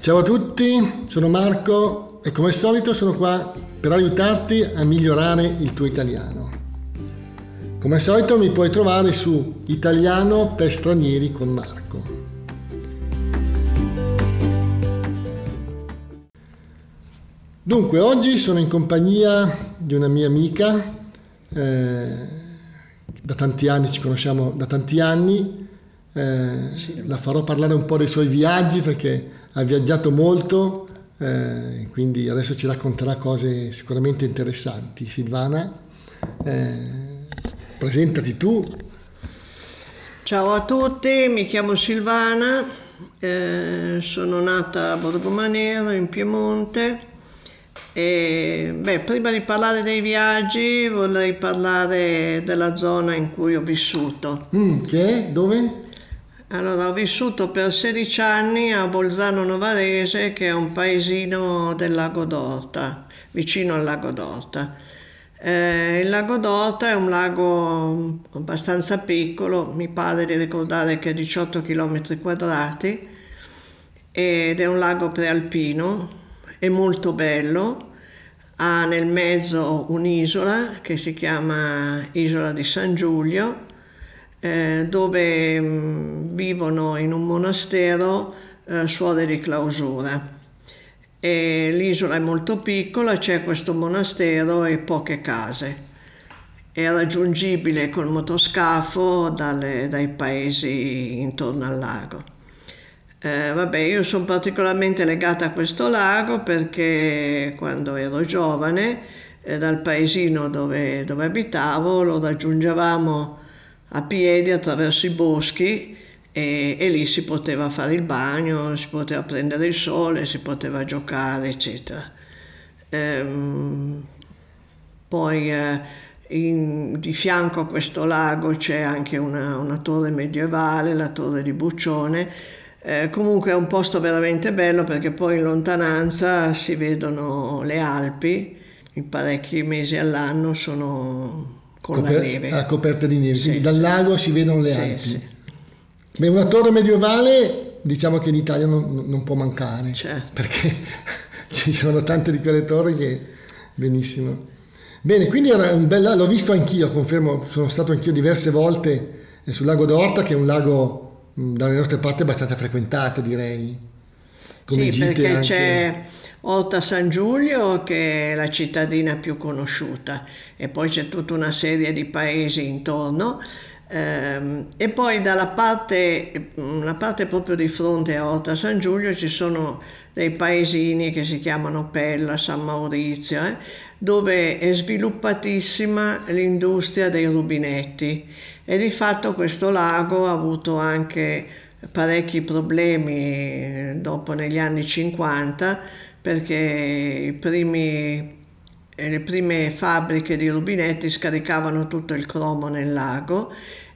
Ciao a tutti, sono Marco e come al solito sono qua per aiutarti a migliorare il tuo italiano. Come al solito mi puoi trovare su Italiano per stranieri con Marco. Dunque, oggi sono in compagnia di una mia amica, eh, da tanti anni ci conosciamo da tanti anni, eh, la farò parlare un po' dei suoi viaggi perché ha viaggiato molto, eh, quindi adesso ci racconterà cose sicuramente interessanti. Silvana, eh, presentati tu. Ciao a tutti, mi chiamo Silvana, eh, sono nata a Borgomanero in Piemonte e beh, prima di parlare dei viaggi vorrei parlare della zona in cui ho vissuto. Mm, che? Dove? Allora, ho vissuto per 16 anni a Bolzano Novarese, che è un paesino del lago d'Orta, vicino al lago d'Orta. Eh, il lago d'Orta è un lago abbastanza piccolo, mi pare di ricordare che è 18 km quadrati ed è un lago prealpino, è molto bello, ha nel mezzo un'isola che si chiama Isola di San Giulio eh, dove mh, mm, vivono in un monastero eh, suore di clausura. E l'isola è molto piccola, c'è questo monastero e poche case. È raggiungibile col motoscafo dalle, dai paesi intorno al lago. Eh, vabbè, io sono particolarmente legata a questo lago perché quando ero giovane, eh, dal paesino dove, dove abitavo, lo raggiungevamo a piedi attraverso i boschi e, e, lì si poteva fare il bagno, si poteva prendere il sole, si poteva giocare, eccetera. Ehm, poi eh, in, di fianco a questo lago c'è anche una, una, torre medievale, la torre di Buccione. Eh, comunque è un posto veramente bello perché poi in lontananza si vedono le Alpi, in parecchi mesi all'anno sono con Coper- la neve. Ah, coperta di neve, sì, quindi dal lago si vedono le Alpi. Sì. Beh, una torre medievale diciamo che in Italia non, non può mancare, certo. perché ci sono tante di quelle torri che benissimo. Bene, quindi era un bel l'ho visto anch'io, confermo, sono stato anch'io diverse volte sul lago d'Orta, che è un lago dalle nostre parti abbastanza frequentato, direi. Come sì, perché anche... c'è Orta San Giulio che è la cittadina più conosciuta. E poi c'è tutta una serie di paesi intorno. Ehm, e poi dalla parte, la parte proprio di fronte a Orta San Giulio ci sono dei paesini che si chiamano Pella, San Maurizio, eh, dove è sviluppatissima l'industria dei rubinetti. E di fatto questo lago ha avuto anche parecchi problemi dopo negli anni 50 perché primi, le prime fabbriche di rubinetti scaricavano tutto il cromo nel lago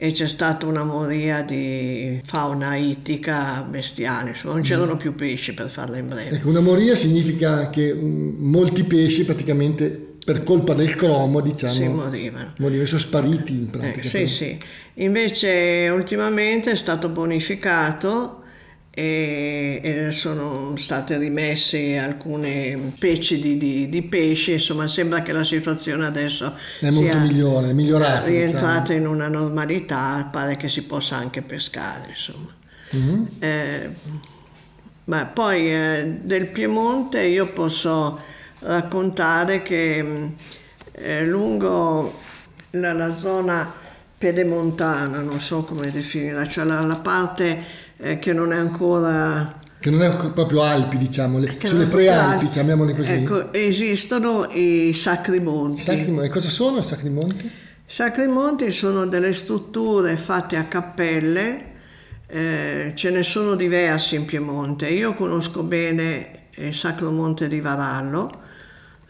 e c'è stata una moria di fauna ittica bestiale, insomma non c'erano più pesci per farla in breve. Ecco, una moria significa che molti pesci praticamente per colpa del cromo, diciamo, si morivano. morivano, sono spariti in pratica. Eh, sì, sì. Invece ultimamente è stato bonificato e, e sono state rimesse alcune specie di, di, di, pesci, insomma sembra che la situazione adesso è molto migliore, è migliorata. È rientrata diciamo. in una normalità, pare che si possa anche pescare, insomma. Mm-hmm. Eh, ma poi eh, del Piemonte io posso raccontare che eh, lungo la, la, zona pedemontana, non so come definirla, cioè la, la parte eh, che non è ancora... Che non è proprio Alpi, diciamo, le, sulle prealpi, chiamiamole così. Ecco, esistono i Sacri Monti. Sacri, e cosa sono i Sacri Monti? I Sacri Monti sono delle strutture fatte a cappelle, eh, ce ne sono diversi in Piemonte. Io conosco bene il Sacro Monte di Varallo,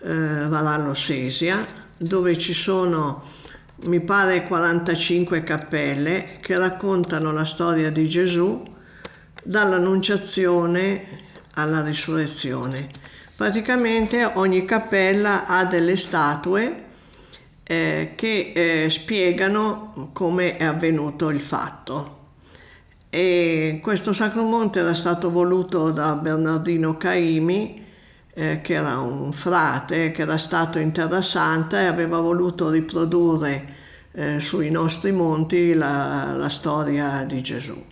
eh, Varallo Sesia, dove ci sono mi pare 45 cappelle che raccontano la storia di Gesù dall'annunciazione alla risurrezione. Praticamente ogni cappella ha delle statue eh, che eh, spiegano come è avvenuto il fatto. E questo Sacromonte era stato voluto da Bernardino Caimi, eh, che era un frate che era stato in Terra Santa e aveva voluto riprodurre eh, sui nostri monti la, la, storia di Gesù.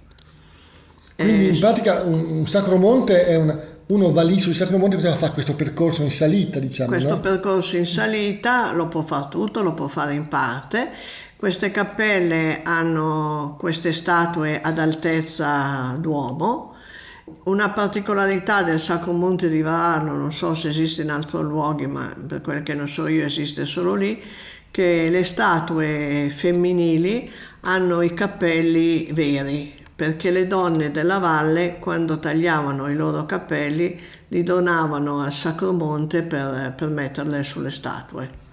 Quindi in pratica un, un Sacro Monte è una, uno va lì sul Sacro Monte cosa fa questo percorso in salita, diciamo. Questo no? percorso in salita lo può fare tutto, lo può fare in parte. Queste cappelle hanno queste statue ad altezza d'uomo. Una particolarità del Sacro Monte di Varano, non so se esiste in altri luoghi, ma per quel che non so io esiste solo lì, che le statue femminili hanno i cappelli veri, perché le donne della valle, quando tagliavano i loro capelli, li donavano al Sacromonte per, per metterle sulle statue.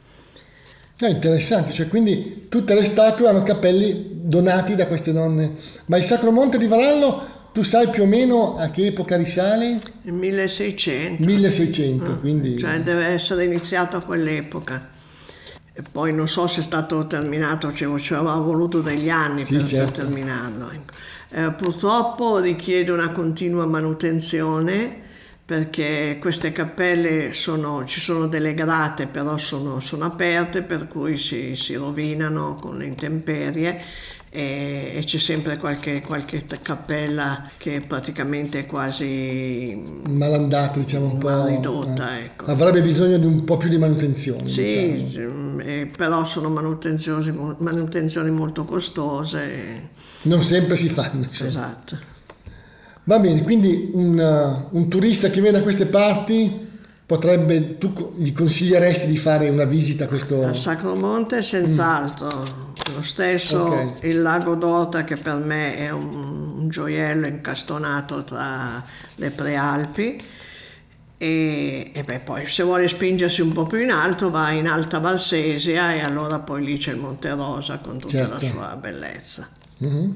È interessante, cioè quindi tutte le statue hanno capelli donati da queste donne. Ma il Sacromonte di Varallo, tu sai più o meno a che epoca risale? Il 1600. 1600, ah, quindi... Cioè deve essere iniziato a quell'epoca. E poi non so se è stato terminato, ci aveva voluto degli anni sì, per, certo. per, terminarlo. Eh, purtroppo richiede una continua manutenzione perché queste cappelle sono, ci sono delle grate però sono, sono aperte per cui si, si, rovinano con le intemperie e, e c'è sempre qualche, qualche, cappella che è praticamente quasi malandata diciamo un po' ridotta eh. ecco. avrebbe bisogno di un po' più di manutenzione sì diciamo. eh, però sono manutenzioni, manutenzioni molto costose non sempre si fanno insomma. esatto va bene quindi un, un turista che viene da queste parti potrebbe, tu gli consiglieresti di fare una visita a questo... A Sacromonte senz'altro, mm. lo stesso okay. il lago d'Ota che per me è un, un gioiello incastonato tra le prealpi e, e beh, poi se vuole spingersi un po' più in alto va in Alta Valsesia e allora poi lì c'è il Monte Rosa con tutta certo. la sua bellezza. Mm-hmm.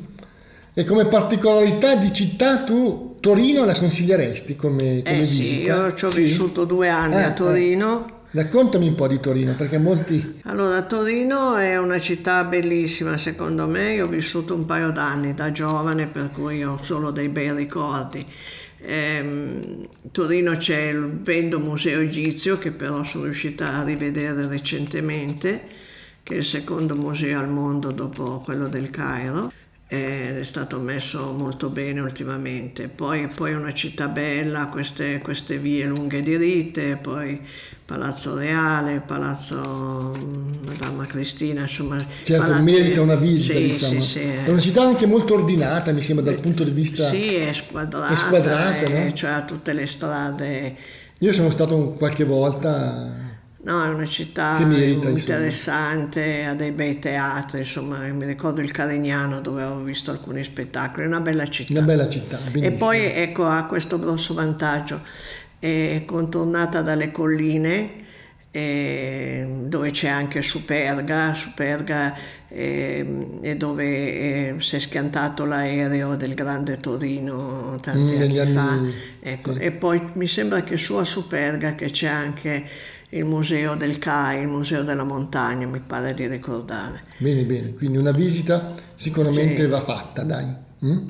E come particolarità di città tu Torino la consiglieresti come, come eh visita? Sì, io ci ho sì? vissuto due anni eh, a Torino. Eh. Raccontami un po' di Torino, perché molti... Allora, Torino è una città bellissima, secondo me. Io ho vissuto un paio d'anni da giovane, per cui ho solo dei bei ricordi. Eh, Torino c'è il Vendo Museo Egizio, che però sono riuscita a rivedere recentemente, che è il secondo museo al mondo dopo quello del Cairo è stato messo molto bene ultimamente. Poi, poi una città bella, queste, queste vie lunghe diritte, poi Palazzo Reale, Palazzo mm, Madama Cristina, insomma... Certo, palazzi... merita una visita, sì, diciamo. Sì, sì, è una città anche molto ordinata, mi sembra, dal punto di vista... Sì, è squadrata, è squadrata è, no? cioè ha tutte le strade... Io sono stato qualche volta No, è una città merita, interessante, insomma. ha dei bei teatri, insomma, mi ricordo il Carignano dove ho visto alcuni spettacoli, è una bella città. Una bella città, benissimo. E poi ecco, ha questo grosso vantaggio, è contornata dalle colline, dove c'è anche Superga, Superga eh, è dove eh, si è schiantato l'aereo del Grande Torino tanti mm, anni, anni fa. Ecco. Sì. E poi mi sembra che su a Superga che c'è anche il museo del CAI, il museo della montagna, mi pare di ricordare. Bene, bene, quindi una visita sicuramente sì. va fatta, dai. Mm?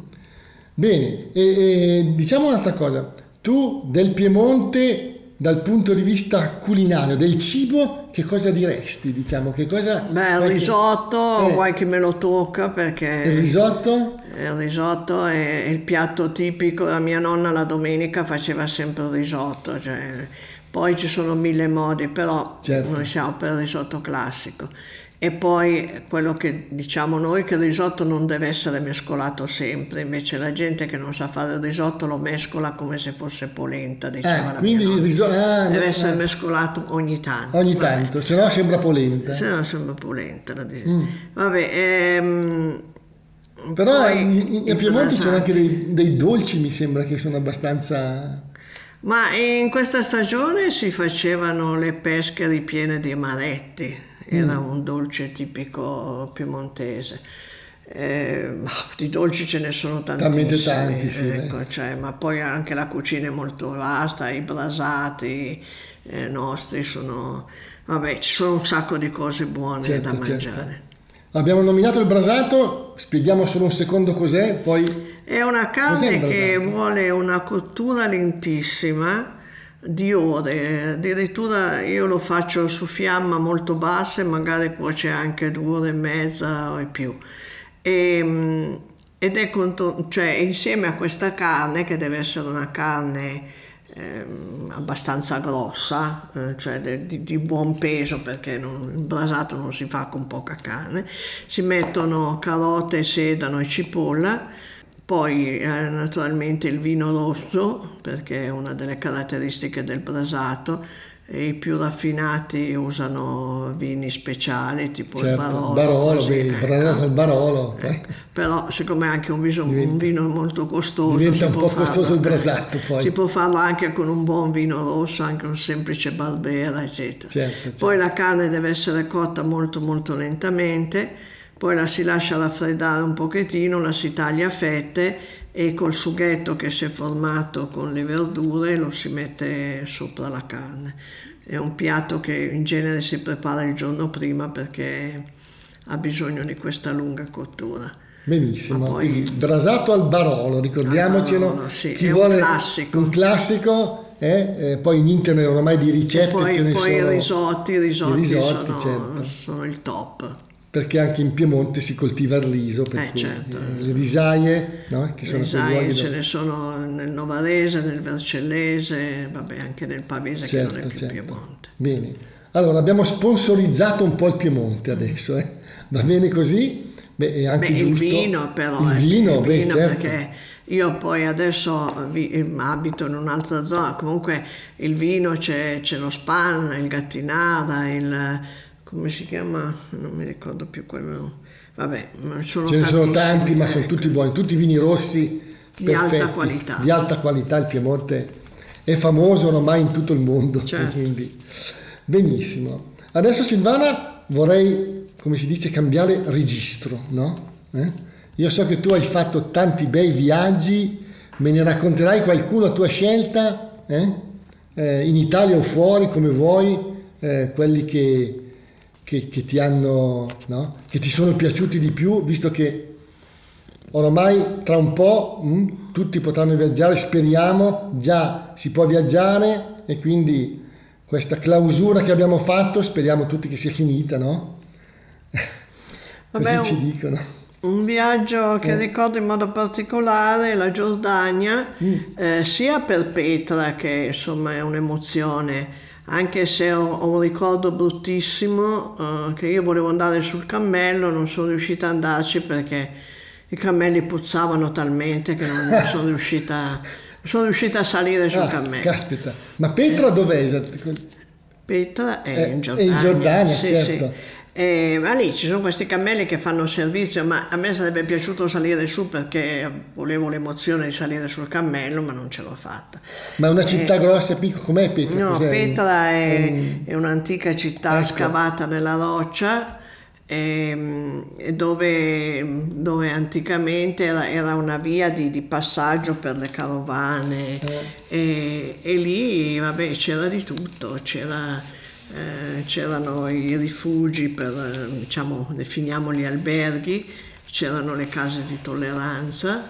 Bene, e, e, diciamo un'altra cosa, tu del Piemonte dal punto di vista culinario, del cibo, che cosa diresti? Diciamo, che cosa... Beh, il risotto, eh. vuoi che me lo tocca perché... Il risotto? Il risotto è il piatto tipico, la mia nonna la domenica faceva sempre il risotto, cioè poi ci sono mille modi, però certo. noi siamo per il risotto classico. E poi quello che diciamo noi che il risotto non deve essere mescolato sempre, invece la gente che non sa fare il risotto lo mescola come se fosse polenta, diciamo eh, quindi il risotto ah, deve no, essere eh. mescolato ogni tanto. Ogni vabbè. tanto, se no sembra polenta. Se no sembra polenta. Mm. Vabbè, ehm, però poi, in, in Piemonte ci sono anche dei, dei dolci, mi sembra che sono abbastanza ma in questa stagione si facevano le pesche ripiene di amaretti, era mm. un dolce tipico piemontese. Eh, di dolci ce ne sono tantissimi, tanti, sì, ecco, cioè, ma poi anche la cucina è molto vasta, i brasati eh, nostri sono, vabbè, ci sono un sacco di cose buone certo, da certo. mangiare. Certo. Abbiamo nominato il brasato, spieghiamo solo un secondo cos'è, poi... È una carne che vuole una cottura lentissima di ore, addirittura io lo faccio su fiamma molto bassa e magari cuoce anche due ore e mezza o più. E, ehm, ed è conto, cioè, insieme a questa carne, che deve essere una carne eh, abbastanza grossa, eh, cioè di, di, buon peso perché non, il brasato non si fa con poca carne, si mettono carote, sedano e cipolla, poi eh, naturalmente il vino rosso perché è una delle caratteristiche del brasato, i più raffinati usano vini speciali tipo certo, il Barolo. Barolo, così, il, Barolo, il Barolo. Eh. Però siccome è anche un, viso, diventa, un, vino molto costoso. Diventa un po' farlo, costoso il brasato poi. Si può farlo anche con un buon vino rosso, anche un semplice barbera, eccetera. Certo, certo. Poi la carne deve essere cotta molto molto lentamente, poi la si lascia raffreddare un pochettino, la si taglia a fette e col sughetto che si è formato con le verdure lo si mette sopra la carne. È un piatto che in genere si prepara il giorno prima perché ha bisogno di questa lunga cottura. Benissimo, poi, brasato al barolo, ricordiamocelo, barolo, sì, chi vuole un classico, un classico eh, eh, poi in internet ormai di ricette e poi, ce ne poi sono. i risotti, i risotti, risotti sono, certo. sono il top perché anche in Piemonte si coltiva il riso, eh, certo. eh, le risaie, no? che sono risaie ce ne sono nel Novarese, nel Vercellese, vabbè, anche nel Pavese certo, che non è più certo. Piemonte. Bene, allora abbiamo sponsorizzato un po' il Piemonte adesso, eh? va bene così? Beh, è anche beh, giusto. il vino però, il vino, il beh, vino certo. perché io poi adesso vi, abito in un'altra zona, comunque il vino c'è, c'è lo Spanna, il Gattinara, il come si chiama? Non mi ricordo più quello. Vabbè, sono Ce ne sono tanti, ma sono tutti buoni, tutti vini rossi di perfetti, alta qualità. Di alta qualità, il Piemonte è famoso ormai in tutto il mondo. Certo. Quindi, benissimo. Adesso Silvana vorrei, come si dice, cambiare registro, no? Eh? Io so che tu hai fatto tanti bei viaggi, me ne racconterai qualcuno a tua scelta, eh? Eh, in Italia o fuori, come vuoi, eh, quelli che che, che, ti hanno, no? che ti sono piaciuti di più, visto che oramai tra un po' mh, mm, tutti potranno viaggiare, speriamo, già si può viaggiare e quindi questa clausura che abbiamo fatto speriamo tutti che sia finita, no? Vabbè, Così ci dicono. Un viaggio che eh. ricordo in modo particolare la Giordania, mm. eh, sia per Petra che insomma è un'emozione anche se ho, ho un ricordo bruttissimo uh, che io volevo andare sul cammello, non sono riuscita ad andarci perché i cammelli puzzavano talmente che non, non sono riuscita, sono riuscita a salire sul ah, cammello. Caspita, ma Petra dov'è? Petra è, è in Giordania. È in Giordania, sì, certo. Sì. E, ma lì ci sono questi cammelli che fanno servizio, ma a me sarebbe piaciuto salire su perché volevo l'emozione di salire sul cammello, ma non ce l'ho fatta. Ma è una città e, grossa, piccola, com'è Petra? No, Cos'è? Petra è, un... è, un'antica città ecco. scavata nella roccia e, e dove, dove, anticamente era, era una via di, di, passaggio per le carovane eh. e, e lì vabbè, c'era di tutto, c'era eh, c'erano i rifugi per, eh, diciamo, definiamoli alberghi, c'erano le case di tolleranza,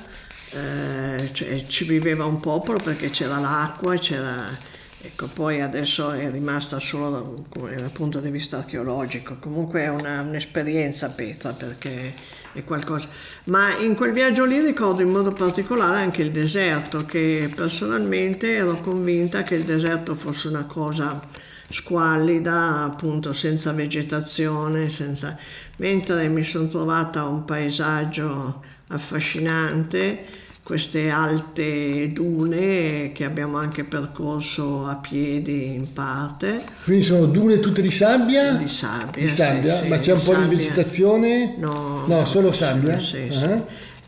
eh, cioè, ci viveva un popolo perché c'era l'acqua, c'era, ecco, poi adesso è rimasta solo dal punto di vista archeologico, comunque è una, un'esperienza Petra perché è qualcosa. Ma in quel viaggio lì ricordo in modo particolare anche il deserto, che personalmente ero convinta che il deserto fosse una cosa squallida, appunto senza vegetazione, senza... mentre mi sono trovata un paesaggio affascinante, queste alte dune che abbiamo anche percorso a piedi in parte. Quindi sono dune tutte di sabbia? Di sabbia, di sabbia. Sì, ma c'è un po' sabbia. di vegetazione? No, no, solo sabbia? Sì. Uh-huh.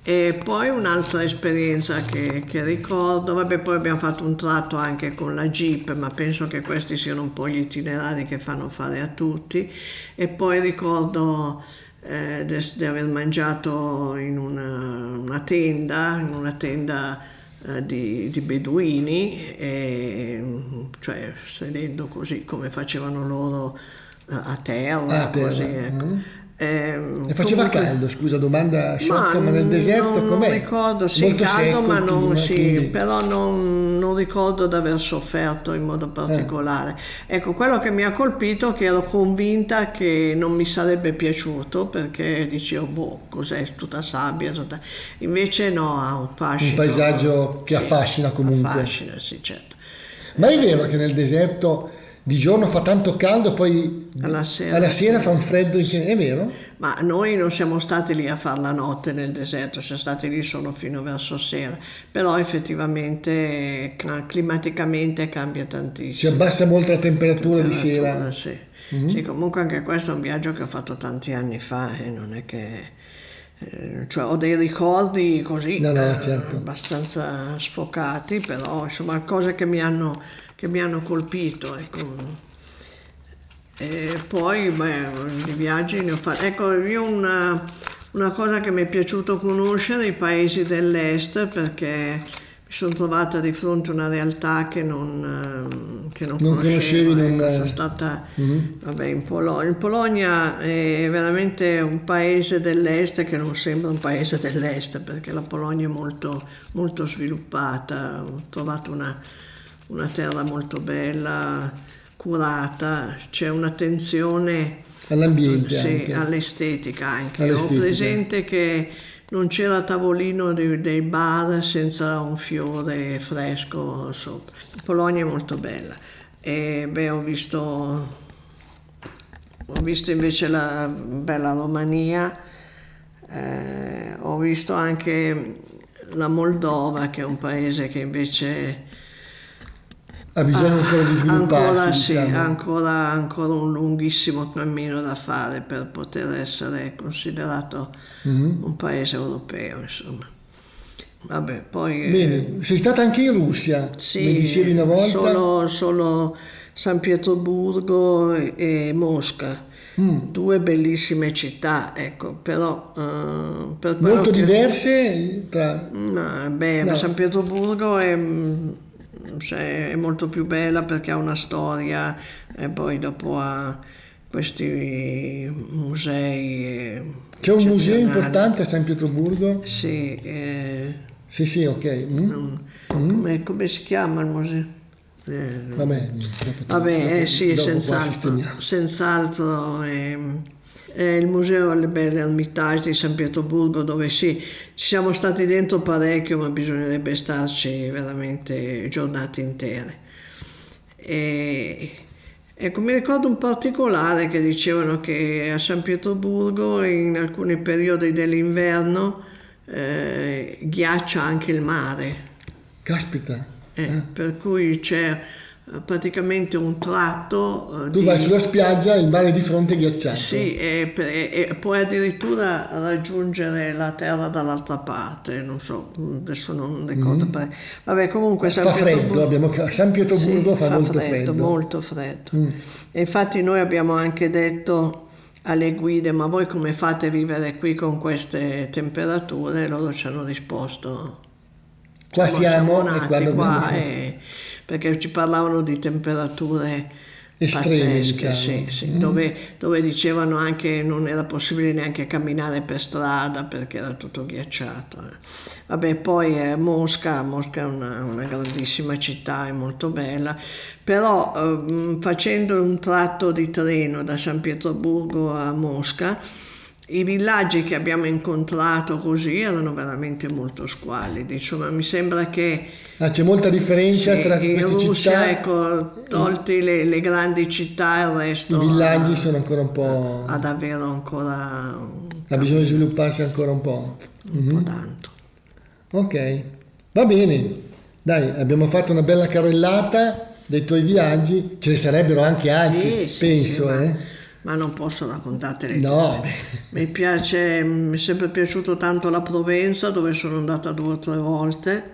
E poi un'altra esperienza che, che, ricordo, vabbè poi abbiamo fatto un tratto anche con la Jeep, ma penso che questi siano un po' gli itinerari che fanno fare a tutti. E poi ricordo eh, di aver mangiato in una, una, tenda, in una tenda eh, di, di, beduini, e, cioè sedendo così come facevano loro eh, a terra, così. Ecco. Mm Ehm, e faceva comunque, caldo, scusa, domanda sciocca, ma, ma nel deserto non, com'è? Non ricordo, sì, Molto caldo, secco, ma non, clima, sì, quindi... però non, non, ricordo di aver sofferto in modo particolare. Eh. Ecco, quello che mi ha colpito è che ero convinta che non mi sarebbe piaciuto perché dicevo, boh, cos'è, tutta sabbia, tutta... invece no, ha un fascino. Un paesaggio che sì, affascina comunque. Affascina, sì, certo. Ma è vero che nel deserto di giorno fa tanto caldo, poi alla sera, alla sera fa un freddo, sì. è vero? Ma noi non siamo stati lì a fare la notte nel deserto, siamo stati lì solo fino verso sera, però effettivamente climaticamente cambia tantissimo. Si abbassa molto la temperatura, di sera? Sì. Mm-hmm. sì, comunque anche questo è un viaggio che ho fatto tanti anni fa e non è che... Eh, cioè ho dei ricordi così no, no, certo. abbastanza sfocati, però insomma cose che mi hanno che mi hanno colpito. Ecco. E poi beh, di viaggi ne ho fatti. Ecco, io una, una cosa che mi è piaciuto conoscere i paesi dell'est perché mi sono trovata di fronte a una realtà che non, che non, non conoscevo. Conoscevi, non... Sono stata mm-hmm. vabbè, in Polonia. In Polonia è veramente un paese dell'est che non sembra un paese dell'est perché la Polonia è molto, molto sviluppata. Ho trovato una una terra molto bella, curata, c'è un'attenzione all'ambiente, sì, all'estetica anche. all'estetica. Ho presente che non c'era tavolino dei, dei, bar senza un fiore fresco sopra. Polonia è molto bella. E beh, ho visto, ho visto invece la bella Romania, eh, ho visto anche la Moldova, che è un paese che invece ha bisogno ah, ancora di svilupparsi. Ancora, diciamo. sì, ancora, ancora, un lunghissimo cammino da fare per poter essere considerato mm-hmm. un paese europeo, insomma. Vabbè, poi... Eh, Bene, sei stata anche in Russia, sì, mi dicevi una volta? Solo, solo San Pietroburgo e, Mosca. Mm. Due bellissime città, ecco, però... Uh, per Molto che... diverse tra... No, beh, no. San Pietroburgo è cioè, è molto più bella perché ha una storia e poi dopo ha questi musei. C'è un museo importante a San Pietroburgo? Sì. Eh, sì, sì, ok. Mm. mm. Come, come, si chiama il museo? Eh, Vabbè, Vabbè eh, sì, senz'altro. senz'altro eh, il Museo alle Belle Ermitage di San Pietroburgo dove sì, ci siamo stati dentro parecchio ma bisognerebbe starci veramente giornate intere. E, ecco, mi ricordo un particolare che dicevano che a San Pietroburgo in alcuni periodi dell'inverno eh, ghiaccia anche il mare. Caspita! Eh, eh. Per cui c'è praticamente un tratto. Eh, tu di... vai sulla spiaggia e il mare di fronte è ghiacciato. Sì, e, e, e, puoi addirittura raggiungere la terra dall'altra parte, non so, adesso non ricordo. Mm. Per... Vabbè, comunque San fa freddo, abbiamo... San Pietroburgo sì, fa, fa, molto freddo. freddo. Molto freddo. Mm. E infatti noi abbiamo anche detto alle guide, ma voi come fate a vivere qui con queste temperature? Loro ci hanno risposto. Qua siamo, siamo e qua qua e perché ci parlavano di temperature estreme, pazzesche, diciamo. sì, sì, mm. dove, dove, dicevano anche che non era possibile neanche camminare per strada perché era tutto ghiacciato. Eh. Vabbè, poi eh, Mosca, Mosca è una, una, grandissima città, è molto bella, però eh, facendo un tratto di treno da San Pietroburgo a Mosca, i villaggi che abbiamo incontrato così erano veramente molto squallidi, insomma mi sembra che... Ah, c'è molta differenza sì, tra queste Russia, città? ecco, tolti le, le, grandi città, il resto... I villaggi sono ancora un po'... Ha davvero ancora... Ha bisogno di svilupparsi ancora un po'. Un mm-hmm. po' tanto. Ok, va bene. Dai, abbiamo fatto una bella carrellata dei tuoi viaggi, ce ne sarebbero anche altri, sì, penso, sì, eh? ma non posso raccontartele no. Mi piace, mi è sempre piaciuto tanto la Provenza dove sono andata due o tre volte,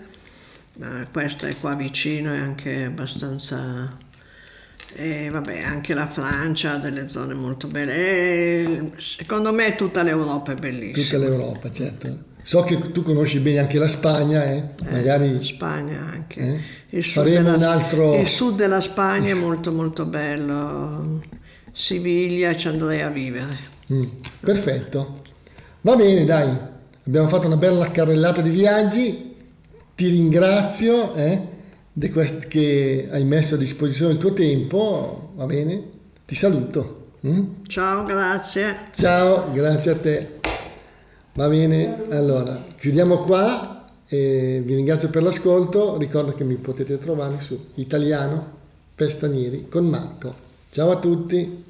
ma questa è qua vicino e anche abbastanza... E vabbè, anche la Francia ha delle zone molto belle. E secondo me tutta l'Europa è bellissima. Tutta l'Europa, certo. So che tu conosci bene anche la Spagna, eh? eh magari... Spagna anche. Eh? Il, sud della, un altro... il sud della Spagna è molto molto bello Siviglia ci andrei a vivere. Mm, perfetto. Va bene, dai. Abbiamo fatto una bella carrellata di viaggi. Ti ringrazio eh, che hai messo a disposizione il tuo tempo. Va bene? Ti saluto. Mm? Ciao, grazie. Ciao, grazie a te. Va bene, allora chiudiamo qua e vi ringrazio per l'ascolto. Ricordo che mi potete trovare su Italiano Pestanieri con Marco. Ciao a tutti.